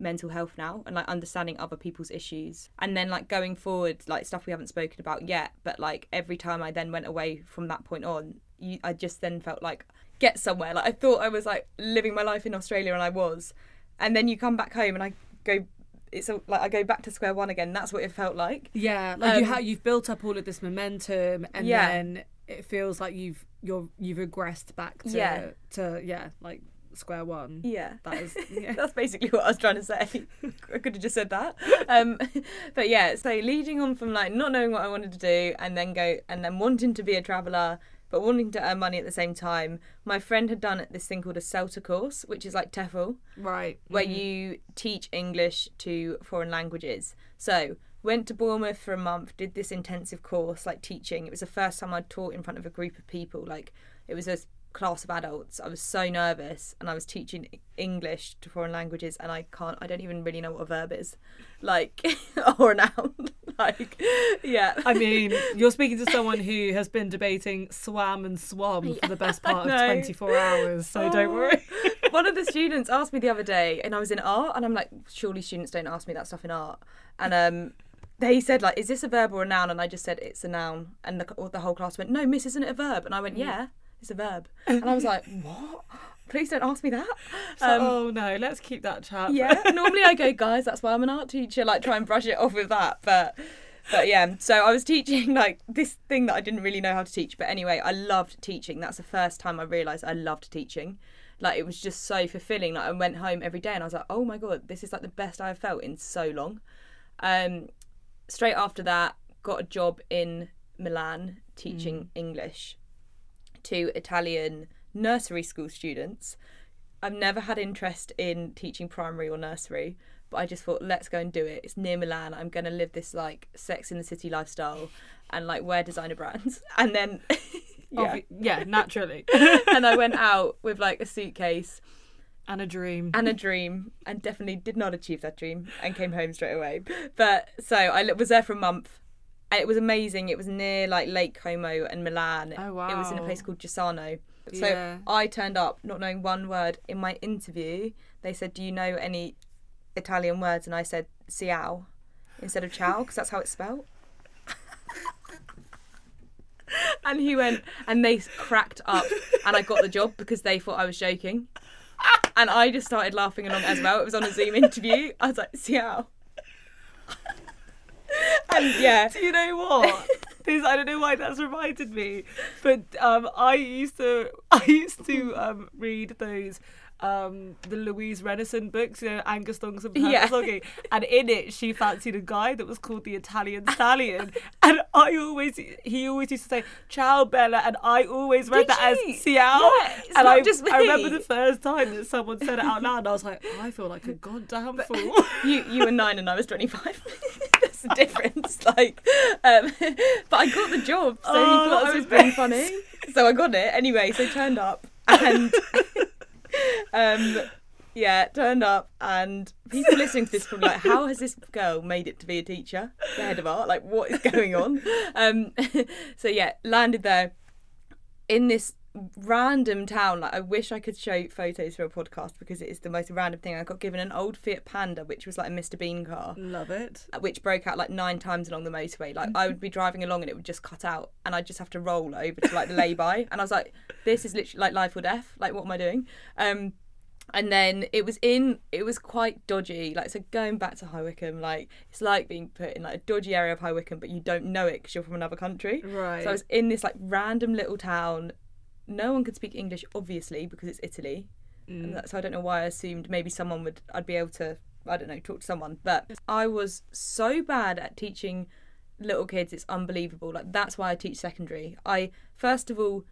mental health now and like understanding other people's issues. And then like going forward like stuff we haven't spoken about yet but like every time i then went away from that point on you, i just then felt like get somewhere. Like i thought i was like living my life in australia and i was. And then you come back home and i go it's a, like i go back to square one again that's what it felt like Yeah, like you Um, ha- you've built up all of this momentum, and Yeah. then it feels like you've you're you've regressed back to Yeah. to yeah like square one. yeah That is yeah. That's basically what I was trying to say. I could have just said that. Um, but yeah, so leading on from like not knowing what I wanted to do and then go and then wanting to be a traveller but wanting to earn money at the same time, my friend had done this thing called a CELTA course, which is like TEFL, right. where Mhm. you teach English to foreign languages. So went to Bournemouth for a month, did this intensive course, like teaching. It was the first time I'd taught in front of a group of people. Like it was a class of adults. I was so nervous, and I was teaching English to foreign languages, and I can't. I don't even really know what a verb is, like or a noun. Like yeah. I mean, you're speaking to someone who has been debating swam and swum for the best part of 24 hours, so don't Oh. worry. One of the students asked me the other day, and I was in art, and I'm like, surely students don't ask me that stuff in art. And um, they said like, is this a verb or a noun? And I just said it's a noun, and the, the whole class went, no, miss, isn't it a verb? And I went, yeah, it's a verb. And I was like, what? Please don't ask me that. Um, oh no, let's keep that chat. yeah. Normally I go, guys, that's why I'm an art teacher. Like try and brush it off with that, but. But yeah, so I was teaching like this thing that I didn't really know how to teach. But anyway, I loved teaching. That's the first time I realised I loved teaching. Like it was just so fulfilling. Like I went home every day and I was like, oh my god, this is like the best I've felt in so long. Um, straight after that, got a job in Milan teaching English to Italian nursery school students. I've never had interest in teaching primary or nursery, but I just thought, let's go and do it. It's near Milan. I'm going to live this like sex in the city lifestyle and like wear designer brands. And then, yeah. Obvi- yeah, naturally. and I went out with like a suitcase and a dream. and a dream and definitely did not achieve that dream and came home straight away. But so I was there for a month. It was amazing. It was near like Lake Como and Milan. Oh, wow It was in a place called Giussano. So Yeah. I turned up not knowing one word. In my interview, they said, "Do you know any Italian words?" And I said "ciao" instead of "ciao" because that's how it's spelled. and he went, and they cracked up, and I got the job because they thought I was joking. And I just started laughing along as well. It was on a Zoom interview. I was like, "ciao." and yeah, Do you know what? This, I don't know why that's reminded me, but um, I used to I used to um, read those um, the Louise Rennison books, you know, Angus Thongs and Yeah. Purple and in it she fancied a guy that was called the Italian Stallion, and I always he always used to say "Ciao Bella," and I always read Did that you? as "Ciao," Yeah, and I just I remember the first time that someone said it out loud, and I was like, I feel like a goddamn fool. you you were nine and I was twenty five. That's the difference. Like, um, but I got the job, so Oh, he thought I was being funny. So I got it anyway. So turned up and um, yeah, turned up and people listening to this probably like, how has this girl made it to be a teacher, the head of art? Like, what is going on? Um, so yeah, landed there in this random town like i wish i could show photos for a podcast because it is the most random thing. I got given an old fiat panda which was like a mr bean car. Love it. which broke out like nine times along the motorway. Like i would be driving along and it would just cut out and i'd just have to roll over to like the lay-by. And i was like this is literally like life or death. Like what am i doing? Um and then it was in it was quite dodgy. Like so going back to high wycombe like it's like being put in like a dodgy area of high wycombe but you don't know it because you're from another country. Right. so I was in this like random little town. No one could speak English, obviously, because it's Italy. And mm. that, so I don't know why I assumed maybe someone would. I'd be able to. I don't know, talk to someone. But I was so bad at teaching little kids. It's unbelievable. Like that's why I teach secondary. I first of all,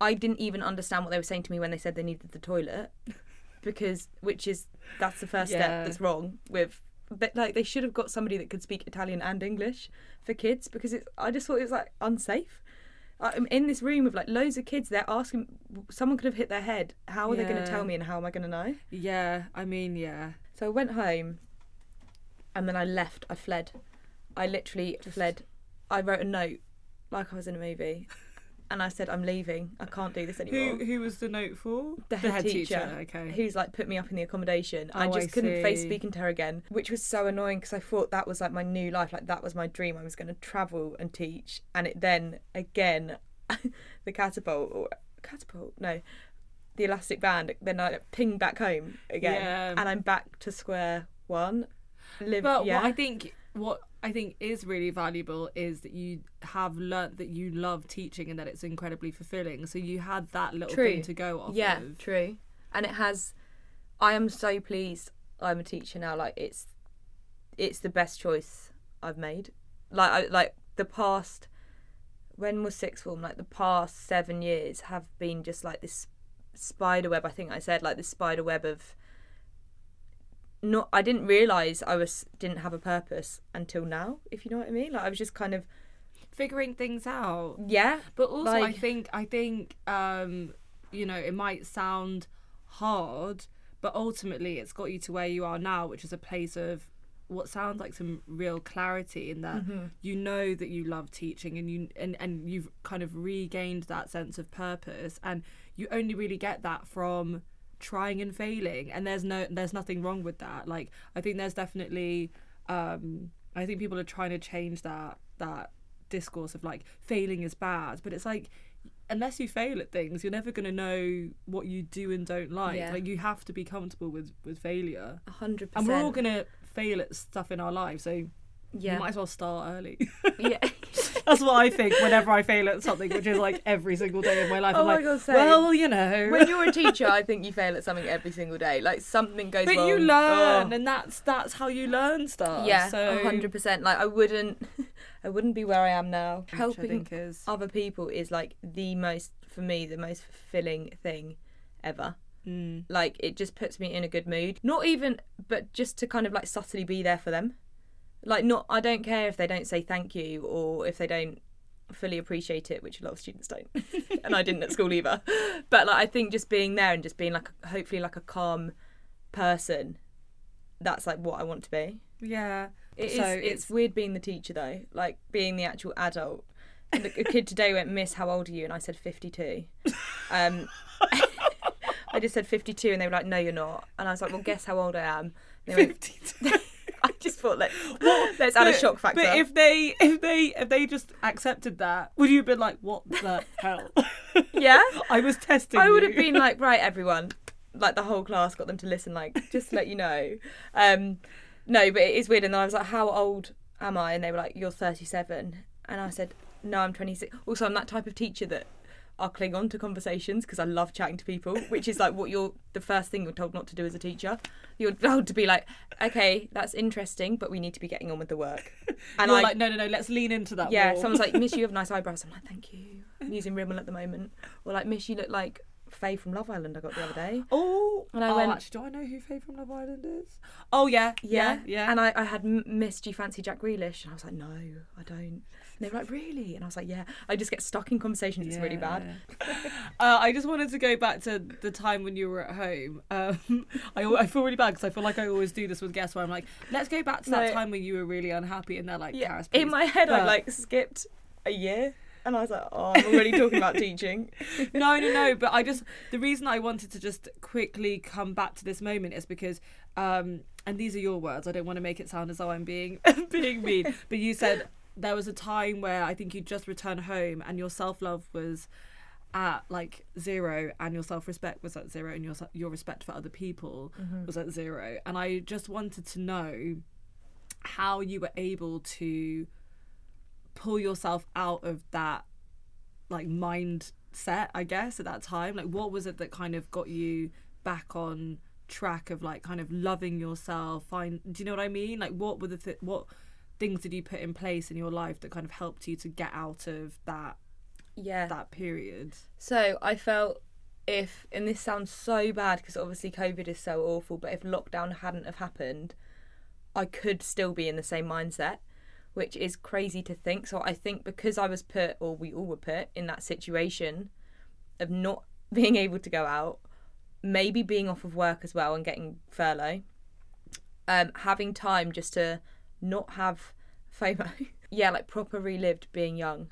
I didn't even understand what they were saying to me when they said they needed the toilet, because which is that's the first Yeah. step that's wrong with. But like they should have got somebody that could speak Italian and English for kids because it, I just thought it was like unsafe. I'm in this room with like loads of kids. They're asking. Someone could have hit their head. How are they going to tell me, and how am I going to know? Yeah, I mean, yeah. So I went home, and then I left. I fled. I literally fled. I wrote a note, like I was in a movie, and I said, "I'm leaving. I can't do this anymore." Who who was the note for? the head, teacher, Okay. who's like put me up in the accommodation. I Oh, I just couldn't face speaking to her again, which was so annoying because I thought that was like my new life, like that was my dream. I was going to travel and teach, and it then again, the catapult or catapult, no, the elastic band. Then I ping back home again, Yeah. and I'm back to square one. Live, But yeah, what I think what I think is really valuable is that you have learnt that you love teaching and that it's incredibly fulfilling. So you had that little True. thing to go off yeah, of. true. And it has. I am so pleased. I'm a teacher now. Like it's, it's the best choice I've made. Like I like the past. When was sixth form? Like the past seven years have been just like this spider web. I think I said like this spider web of. Not. I didn't realize I was didn't have a purpose until now. If you know what I mean. Like I was just kind of Figuring things out. yeah. But also I think I think um you know, it might sound hard, but ultimately it's got you to where you are now, which is a place of what sounds like some real clarity in that Mm-hmm. you know that you love teaching and you and, and you've kind of regained that sense of purpose and you only really get that from trying and failing and there's no there's nothing wrong with that like i think there's definitely um i think people are trying to change that that discourse of like failing is bad but it's like unless you fail at things, you're never gonna know what you do and don't like. Yeah. Like you have to be comfortable with with failure, A hundred and percent. And we're all gonna fail at stuff in our lives. So yeah, you might as well start early. yeah. That's what I think whenever I fail at something, which is like every single day of my life. Oh I'm my like, God, same. well, you know. when you're a teacher, I think you fail at something every single day. Like something goes but wrong. you learn, Oh. and that's that's how you learn stuff. yeah, so a hundred percent. Like I wouldn't, I wouldn't be where I am now. which Helping is other people is like the most, for me, the most fulfilling thing ever. mm, Like it just puts me in a good mood. Not even, but just to kind of like subtly be there for them. Like not, I don't care if they don't say thank you or if they don't fully appreciate it, which a lot of students don't, and I didn't at school either. But like I think just being there and just being like, hopefully like a calm person, that's like what I want to be. yeah. It is. So it's, it's- weird being the teacher though, like being the actual adult. And a kid today went, Miss, how old are you? And I said 52. Um, I just said 52, and they were like, No, you're not. And I was like, Well, guess how old I am. And they went, 52. Just thought, like, let's add a shock factor. But if they if they if they just accepted that, would you have been like, what the hell? yeah, I was testing. I would have been like, Right, everyone, like the whole class got them to listen, like, just to let you know. Um, no, but it is weird. And then I was like, How old am I? And they were like, You're 37. And I said, No, I'm 26. Also, I'm that type of teacher that I'll cling on to conversations because I love chatting to people, which is like what you're the first thing you're told not to do as a teacher. You're told to be like, okay, that's interesting, but we need to be getting on with the work. And I'm like, no, no, no. Let's lean into that. yeah, someone's like, Miss, you have nice eyebrows. I'm like, thank you. I'm using Rimmel at the moment. Or like, Miss, you look like Faye from Love Island I got the other day. Oh, And I oh, went- actually, do I know who Faye from Love Island is? Oh yeah, yeah, yeah. And I, I had "M- Miss, do you fancy Jack Grealish? And I was like, no, I don't. And they were like, really? And I was like, yeah. I just get stuck in conversations. It's really bad. Uh, I just wanted to go back to the time when you were at home. Um, I, I feel really bad because I feel like I always do this with guests where I'm like, let's go back to that No. time when you were really unhappy, and they're like, Yeah. Karis, In my head, I like skipped a year. And I was like, oh, I'm already talking about teaching. no, no, no. But I just the reason I wanted to just quickly come back to this moment is because, um, and these are your words. I don't want to make it sound as though I'm being being mean. But you said there was a time where I think you just returned home and your self love was at like zero and your self respect was at zero and your your respect for other people mm-hmm. was at zero. And I just wanted to know how you were able to pull yourself out of that like mindset i guess at that time. Like what was it that kind of got you back on track of like kind of loving yourself find do you know what i mean? Like what were the th- what things did you put in place in your life that kind of helped you to get out of that Yeah. that period So I felt if, and this sounds so bad because obviously COVID is so awful, but if lockdown hadn't have happened, I could still be in the same mindset, which is crazy to think. So I think because I was put, or we all were put, in that situation of not being able to go out, maybe being off of work as well and getting furlough, um, having time just to not have FOMO. yeah, like proper relived being young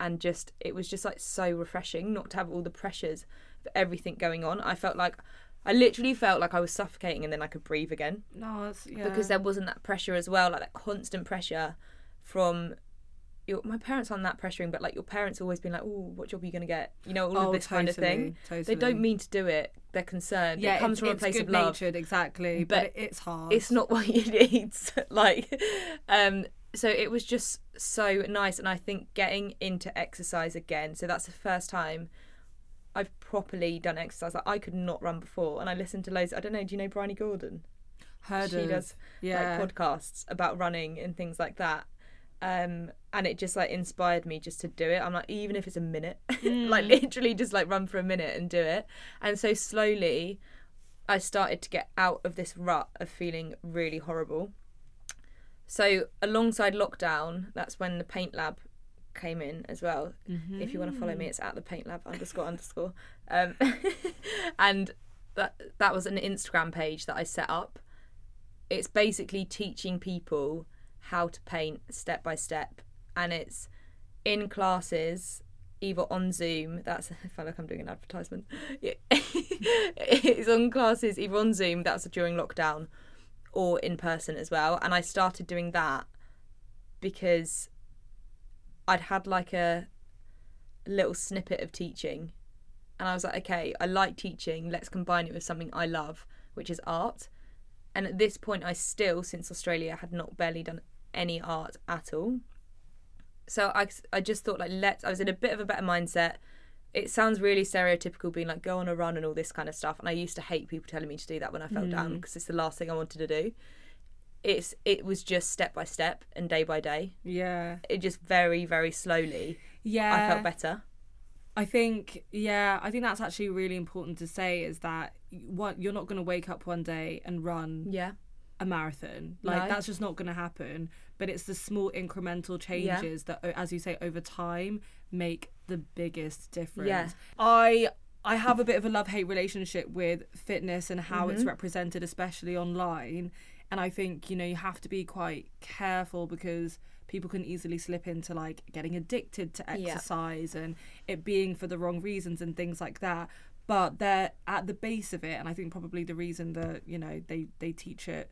and just it was just like so refreshing not to have all the pressures of everything going on. I felt like I literally felt like I was suffocating and then I could breathe again no yeah because there wasn't that pressure as well, like that constant pressure from your my parents aren't that pressuring, but like your parents always been like, "Oh, what job are you gonna get?" You know, all oh, of this kind of thing. totally, They don't mean to do it. They're concerned. yeah it comes from a place of love. natured exactly but, But it's hard It's not what you need. like, um, so it was just so nice, and I think getting into exercise again. So that's the first time I've properly done exercise. Like I could not run before, and I listened to loads. I don't know. Do you know Bryony Gordon? heard she of, does yeah like podcasts about running and things like that. Um, and it just like inspired me just to do it. I'm like, even if it's a minute, like literally just like run for a minute and do it. And so slowly, I started to get out of this rut of feeling really horrible. So alongside lockdown, that's when the paint lab came in as well. If you want to follow me, it's at the paint lab underscore underscore. Um, and that that was an Instagram page that I set up. It's basically teaching people how to paint step by step, and it's in classes either on Zoom. That's I feel like I'm doing an advertisement. It's on classes either on Zoom. That's during lockdown, or in person as well. And I started doing that because I'd had like a little snippet of teaching. And I was like, okay, I like teaching. Let's combine it with something I love, which is art. And at this point, I still, since Australia, had not barely done any art at all. So I, I just thought, like, let's, I was in a bit of a better mindset. It sounds really stereotypical being like, go on a run and all this kind of stuff. And I used to hate people telling me to do that when I felt down mm. because it's the last thing I wanted to do. It's, it was just step by step and day by day. Yeah. It just very, very slowly, Yeah. I felt better. I think, yeah, I think that's actually really important to say is that what you're not going to wake up one day and run Yeah. a marathon. Like No. that's just not going to happen. But it's the small incremental changes that, as you say, over time make the biggest difference. Yeah. I I have a bit of a love hate relationship with fitness and how Mm-hmm. it's represented, especially online. And I think you know you have to be quite careful because people can easily slip into like getting addicted to Yeah. exercise and it being for the wrong reasons and things like that but they're at the base of it and i think probably the reason that you know they they teach it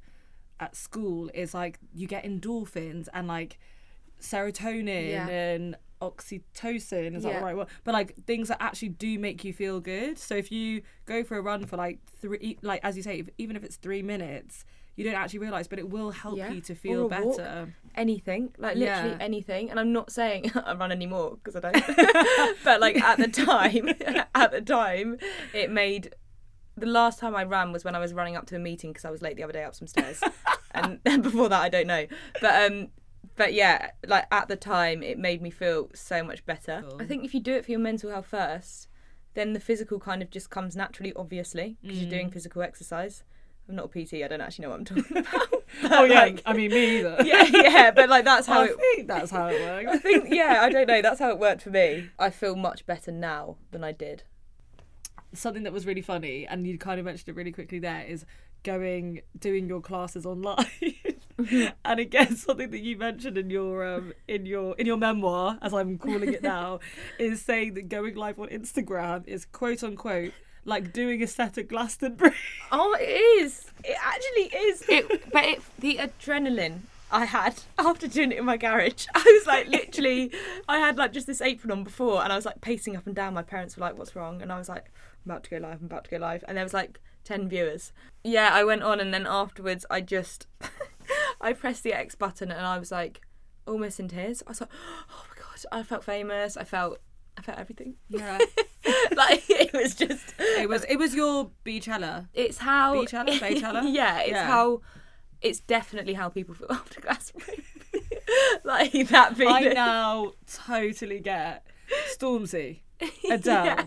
at school is like you get endorphins and like serotonin Yeah. and oxytocin is that the right word but like things that actually do make you feel good so if you go for a run for like three like as you say if, even if it's three minutes you don't actually realize but it will help Yeah. you to feel a walk. better anything like literally Yeah. anything and i'm not saying i run anymore because i don't but like at the time at the time it made the last time i ran was when i was running up to a meeting because i was late the other day up some stairs and before that i don't know but um but yeah like at the time it made me feel so much better Cool. i think if you do it for your mental health first then the physical kind of just comes naturally obviously because you're doing physical exercise i'm not a pt i don't actually know what i'm talking about oh yeah like- i mean me either yeah yeah but like that's how I it think that's how it works. I think yeah, I don't know. That's how it worked for me. I feel much better now than I did. Something that was really funny, and you kind of mentioned it really quickly there, is going doing your classes online. and again, something that you mentioned in your um in your in your memoir, as I'm calling it now, is saying that going live on Instagram is quote unquote like doing a set at Glastonbury. Oh, it is. It actually is. It, but it, the adrenaline I had after doing it in my garage, I was like literally, I had like just this apron on before, and I was like pacing up and down. My parents were like, "What's wrong?" And I was like, "I'm about to go live. I'm about to go live." And there was like ten viewers. Yeah, I went on, and then afterwards, I just, I pressed the X button, and I was like, almost in tears. I was like, "Oh my god!" I felt famous. I felt, I felt everything. Yeah, like it was just it was it was your Beachella. it's how Beachella? Baychella? yeah it's Yeah. how it's definitely how people feel after Glastonbury like that being I now totally get Stormzy, Adele, Yeah.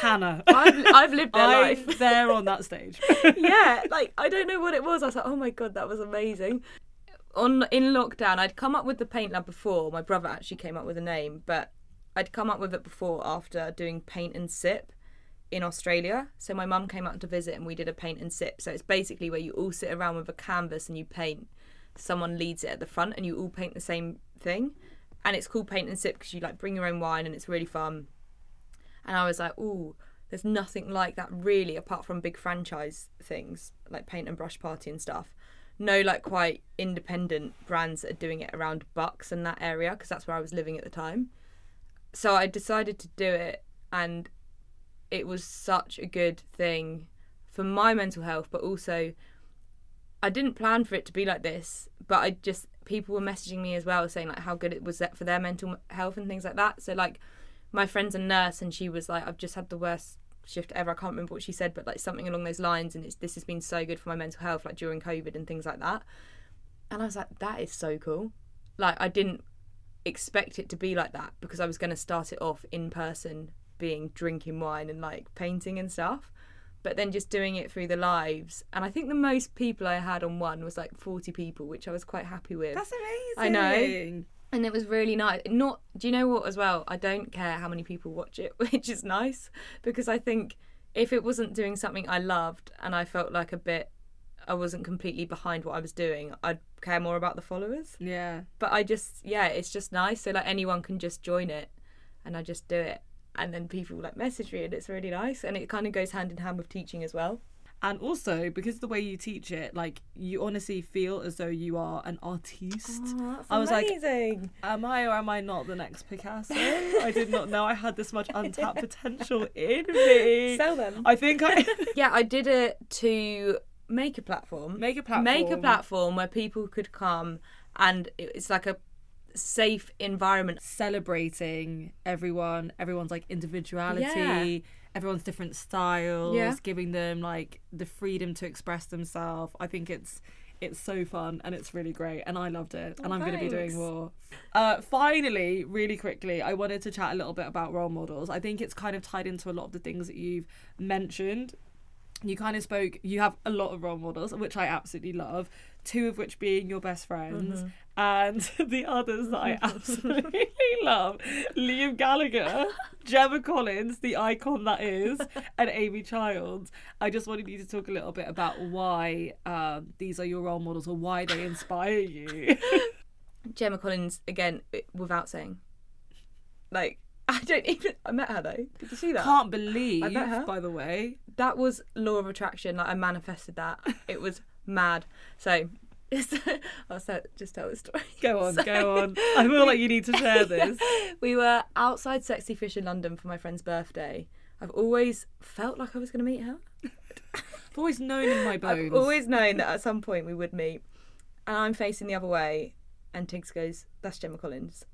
Hannah. I've, I've lived their I'm life. there on that stage. yeah like I don't know what it was. I was like oh my god that was amazing. On in lockdown I'd come up with the paint lab before. My brother actually came up with a name but I'd come up with it before after doing paint and sip in Australia. So my mum came out to visit and we did a paint and sip. So it's basically where you all sit around with a canvas and you paint. Someone leads it at the front and you all paint the same thing. And it's called paint and sip because you like bring your own wine and it's really fun. And I was like, ooh, there's nothing like that really apart from big franchise things like paint and brush party and stuff. No, like quite independent brands that are doing it around Bucks and that area because that's where I was living at the time. So I decided to do it and it was such a good thing for my mental health, but also I didn't plan for it to be like this. But I just people were messaging me as well saying like how good it was for their mental health and things like that. So like my friend's a nurse and she was like, I've just had the worst shift ever. I can't remember what she said, but like something along those lines. And it's this has been so good for my mental health, like during COVID and things like that. And I was like, that is so cool. Like I didn't expect it to be like that because I was going to start it off in person, being drinking wine and like painting and stuff. But then just doing it through the lives, and I think the most people I had on one was like forty people, which I was quite happy with. That's amazing. I know. and it was really nice. Not, do you know what? As well, I don't care how many people watch it, which is nice because I think if it wasn't doing something I loved and I felt like a bit, I wasn't completely behind what I was doing, I'd care more about the followers Yeah. but I just yeah, it's just nice. So like anyone can just join it, and I just do it, and then people like message me, and it's really nice, and it kind of goes hand in hand with teaching as well. and also because the way you teach it, like you honestly feel as though you are an artiste. Oh, that's I was like, amazing. Am I or am I not the next Picasso? I did not know I had this much untapped potential in me. Sell them. I think I yeah, I did it to make a platform. make a platform. Make a platform where people could come and it's like a safe environment. celebrating everyone, everyone's like individuality, Yeah. everyone's different styles, Yeah. giving them like the freedom to express themselves. I think it's it's so fun and it's really great and I loved it and Oh, I'm going to be doing more. Uh, finally, really quickly, I wanted to chat a little bit about role models. I think it's kind of tied into a lot of the things that you've mentioned. You kind of spoke, you have a lot of role models, which I absolutely love, two of which being your best friends, and the others that I absolutely love Liam Gallagher, Gemma Collins, the icon that is, and Amy Childs. I just wanted you to talk a little bit about why um, these are your role models or why they inspire you. Gemma Collins again without saying. Like I don't even I met her though. Did you see that? Can't believe, I met her. by the way. That was law of attraction. Like I manifested that. It was mad. So I'll just tell the story. Go on, So- go on. I feel like you need to share this. we were outside Sexy Fish in London for my friend's birthday. I've always felt like I was going to meet her. I've always known in my bones. I've always known that at some point we would meet. And I'm facing the other way, and Tiggs goes, That's Gemma Collins.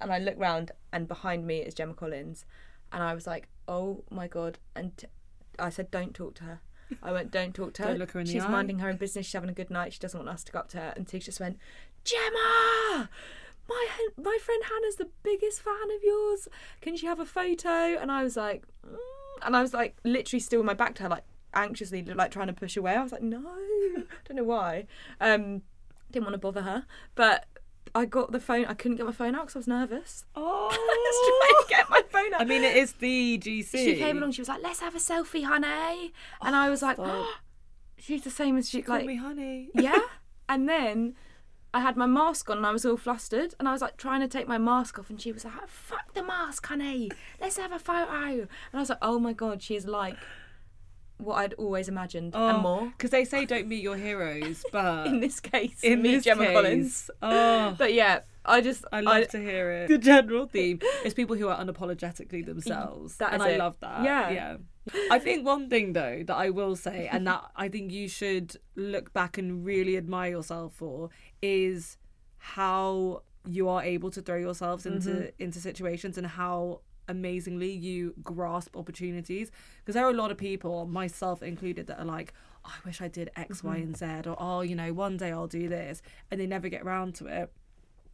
And I look round, and behind me is Gemma Collins. And I was like, Oh my God. And t- I said, Don't talk to her. I went, Don't talk to her. Don't look her in the She's eye." minding her own business. She's having a good night. She doesn't want us to go up to her. And Tiggs just went, Gemma! My, my friend Hannah's the biggest fan of yours. Can she have a photo? And I was like, mm. and I was like, literally still with my back to her, like anxiously, like trying to push away. I was like, no, don't know why. Um, didn't want to bother her, but I got the phone. I couldn't get my phone out because I was nervous. Oh, I was trying to get my I mean, it is the GC. she came along. She was like, "Let's have a selfie, honey," and I was like, oh, stop. Oh, "She's the same as she." Call like, me honey. yeah. And then I had my mask on and I was all flustered and I was like trying to take my mask off and she was like, "Oh, fuck the mask, honey. Let's have a photo. And I was like, oh my god, she is like what I'd always imagined and oh, more. Because they say don't meet your heroes, but In this case, in meet this Gemma case, Collins. Oh, But yeah, I just I love to hear it. The general theme is people who are unapologetically themselves, That and I it. love that. Yeah. yeah. I think one thing though that I will say, and that I think you should look back and really admire yourself for, is how you are able to throw yourselves into Mm-hmm. into situations and how amazingly you grasp opportunities because there are a lot of people myself included that are like oh, i wish i did X, Y, Mm-hmm. and z or oh you know one day i'll do this and they never get around to it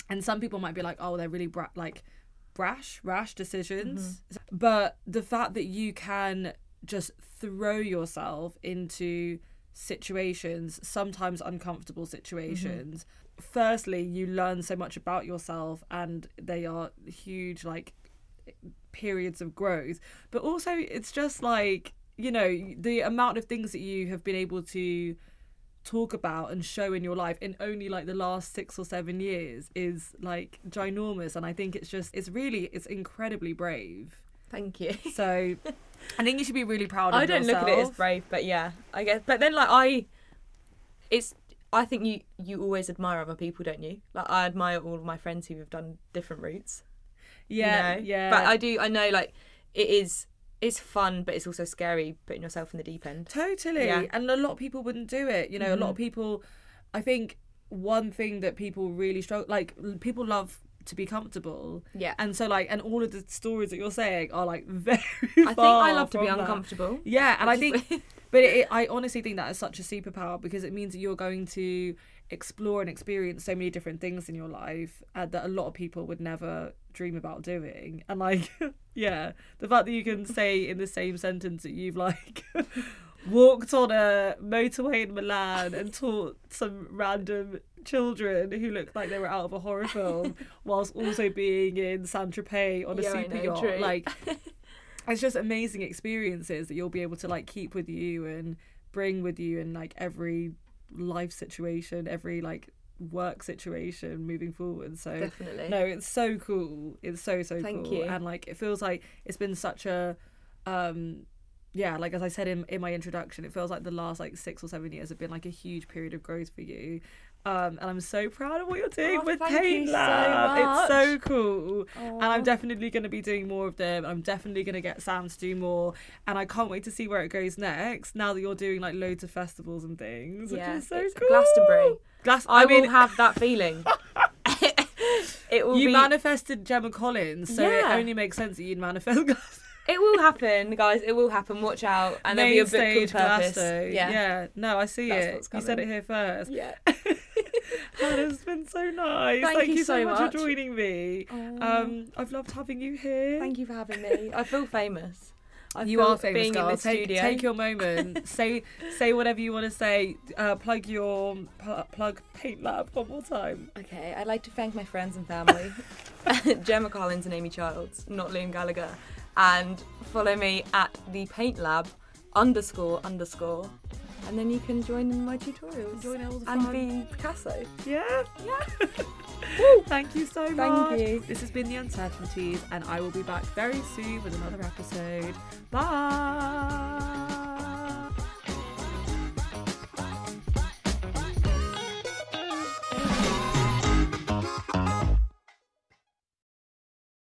and some people might be like oh they're really bra- like brash rash decisions. Mm-hmm. but the fact that you can just throw yourself into situations sometimes uncomfortable situations firstly you learn so much about yourself and they are huge like periods of growth. But also it's just like you know the amount of things that you have been able to talk about and show in your life in only like the last six or seven years is like ginormous and i think it's just it's really it's incredibly brave Thank you. so i think you should be really proud of I don't yourself look at it as brave, but yeah, I guess. But then, like, I, it's. I think you you always admire other people, don't you? Like, I admire all of my friends who have done different routes. you yeah know? yeah But I do. I know, like, it is. It's fun, but it's also scary putting yourself in the deep end. Totally. Yeah. And a lot of people wouldn't do it. You know, a lot of mm. people, I think one thing that people really struggle, like, people love to be comfortable. Yeah. And so, like, and all of the stories that you're saying are, like, very I think I love to be that. uncomfortable. Yeah. And I think, but it, I honestly think that is such a superpower because it means that you're going to explore and experience so many different things in your life uh, that a lot of people would never dream about doing. And, like, yeah, the fact that you can say in the same sentence that you've, like, walked on a motorway in Milan and taught some random children who looked like they were out of a horror film whilst also being in Saint Tropez on a Yeah, super know, yacht. true. Like it's just amazing experiences that you'll be able to like keep with you and bring with you in like every life situation, every like work situation moving forward. So Definitely. no, it's so cool. It's so so Thank cool. you. And like it feels like it's been such a um yeah, like as I said in, in my introduction, it feels like the last like six or seven years have been like a huge period of growth for you. Um, and I'm so proud of what you're doing Oh, with Paint you so Lab. It's so cool. And I'm definitely going to be doing more of them. I'm definitely going to get Sam to do more. And I can't wait to see where it goes next now that you're doing like loads of festivals and things, Yeah, which is so cool. Glastonbury. Glass- I, I, mean, will have that feeling. it will you be. manifested Gemma Collins, so Yeah. it only makes sense that you'd manifest Glass- it will happen, guys. It will happen. Watch out, and there'll be main a book called Purpose. Yeah. yeah. No, I see That's it. You said it here first. Yeah. Hannah's been so nice. Thank you you so so much, much. for joining me. Um, I've loved having you here. Thank you for having me. I feel famous. I You are famous, being girl. in the take, studio. take your moment. say say whatever you want to say. Uh, plug your pl- plug Paint Lab one more time. Okay, I'd like to thank my friends and family, Gemma Collins and Amy Childs, not Liam Gallagher, and follow me at the Paint Lab underscore underscore, and then you can join in my tutorials Join all the and fun. be Picasso. Yeah. Yeah. Thank you so Thank much. Thank you. This has been the uncertainties, and I will be back very soon with another episode. Bye.